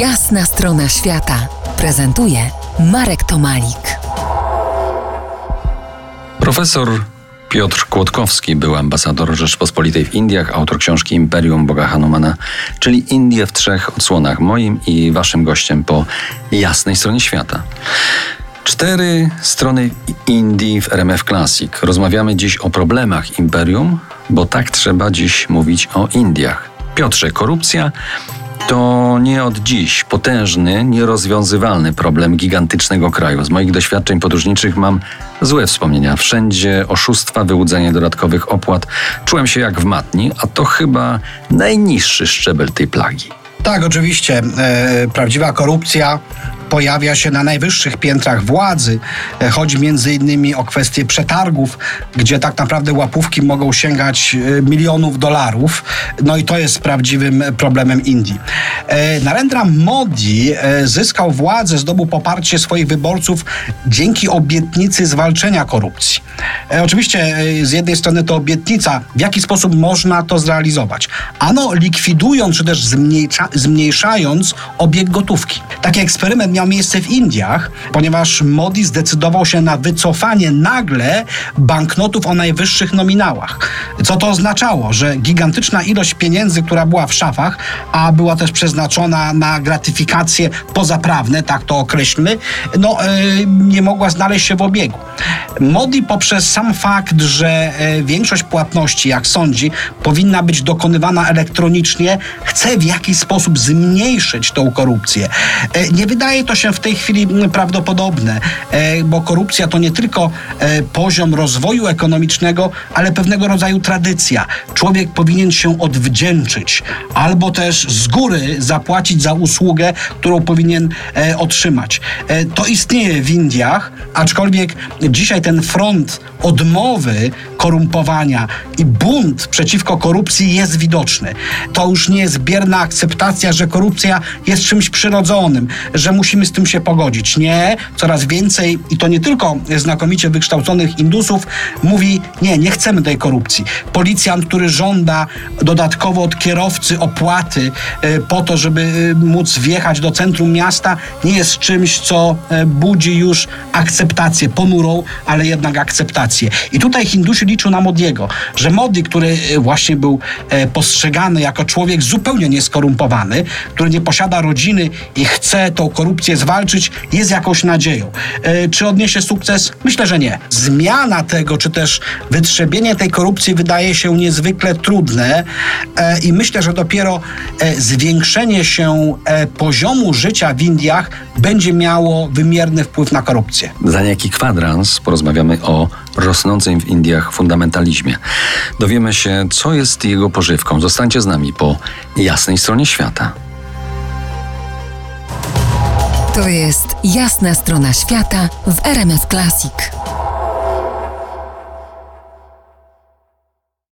Jasna strona świata prezentuje Marek Tomalik. Profesor Piotr Kłodkowski był ambasador Rzeczpospolitej w Indiach, autor książki Imperium Boga Hanumana, czyli Indie w trzech odsłonach, moim i waszym gościem po jasnej stronie świata. Cztery strony Indii w RMF Classic. Rozmawiamy dziś o problemach imperium, bo tak trzeba dziś mówić o Indiach. Piotrze, korupcja to nie od dziś potężny, nierozwiązywalny problem gigantycznego kraju. Z moich doświadczeń podróżniczych mam złe wspomnienia. Wszędzie oszustwa, wyłudzenie dodatkowych opłat. Czułem się jak w matni, a to chyba najniższy szczebel tej plagi. Tak, oczywiście. E, prawdziwa korupcja pojawia się na najwyższych piętrach władzy. E, chodzi między innymi o kwestie przetargów, gdzie tak naprawdę łapówki mogą sięgać e, milionów dolarów. No i to jest prawdziwym problemem Indii. E, Narendra Modi zyskał władzę, zdobył poparcie swoich wyborców dzięki obietnicy zwalczenia korupcji. Oczywiście z jednej strony to obietnica, w jaki sposób można to zrealizować. Ano likwidując czy też zmniejsza, zmniejszając obieg gotówki. Taki eksperyment miał miejsce w Indiach, ponieważ Modi zdecydował się na wycofanie nagle banknotów o najwyższych nominałach. Co to oznaczało? Że gigantyczna ilość pieniędzy, która była w szafach, a była też przeznaczona na gratyfikacje pozaprawne, tak to określmy, no yy, nie mogła znaleźć się w obiegu. Modi poprzez sam fakt, że yy, większość płatności, jak sądzi, powinna być dokonywana elektronicznie, chce w jakiś sposób zmniejszyć tą korupcję. Yy, nie wydaje to się w tej chwili prawdopodobne, e, bo korupcja to nie tylko e, poziom rozwoju ekonomicznego, ale pewnego rodzaju tradycja. Człowiek powinien się odwdzięczyć albo też z góry zapłacić za usługę, którą powinien e, otrzymać. To istnieje w Indiach, aczkolwiek dzisiaj confront odmowy korumpowania i bunt przeciwko korupcji jest widoczny. To już nie jest bierna akceptacja, że korupcja jest czymś przyrodzonym, że musimy z tym się pogodzić. Nie, coraz więcej, i to nie tylko znakomicie wykształconych Indusów, mówi: Nie, nie chcemy tej korupcji. Policjant, który żąda dodatkowo od kierowcy opłaty e, po to, żeby e, móc wjechać do centrum miasta, nie jest czymś, co e, budzi już akceptację, ponurą, ale jednak akceptację. I tutaj Hindusi liczą na Modiego, że Modi, który właśnie był postrzegany jako człowiek zupełnie nieskorumpowany, który nie posiada rodziny i chce tą korupcję zwalczyć, jest jakąś nadzieją. E, czy odniesie sukces? Myślę, że nie. Zmiana tego, czy też wytrzebienie tej korupcji wydaje się niezwykle trudne e, i myślę, że dopiero e, zwiększenie się poziomu życia w Indiach będzie miało wymierny wpływ na korupcję. Za niejaki kwadrans porozmawiamy o rosnącym w Indiach fundamentalizmie. Dowiemy się, co jest jego pożywką. Zostańcie z nami po jasnej stronie świata. To jest jasna strona świata w RMS Classic.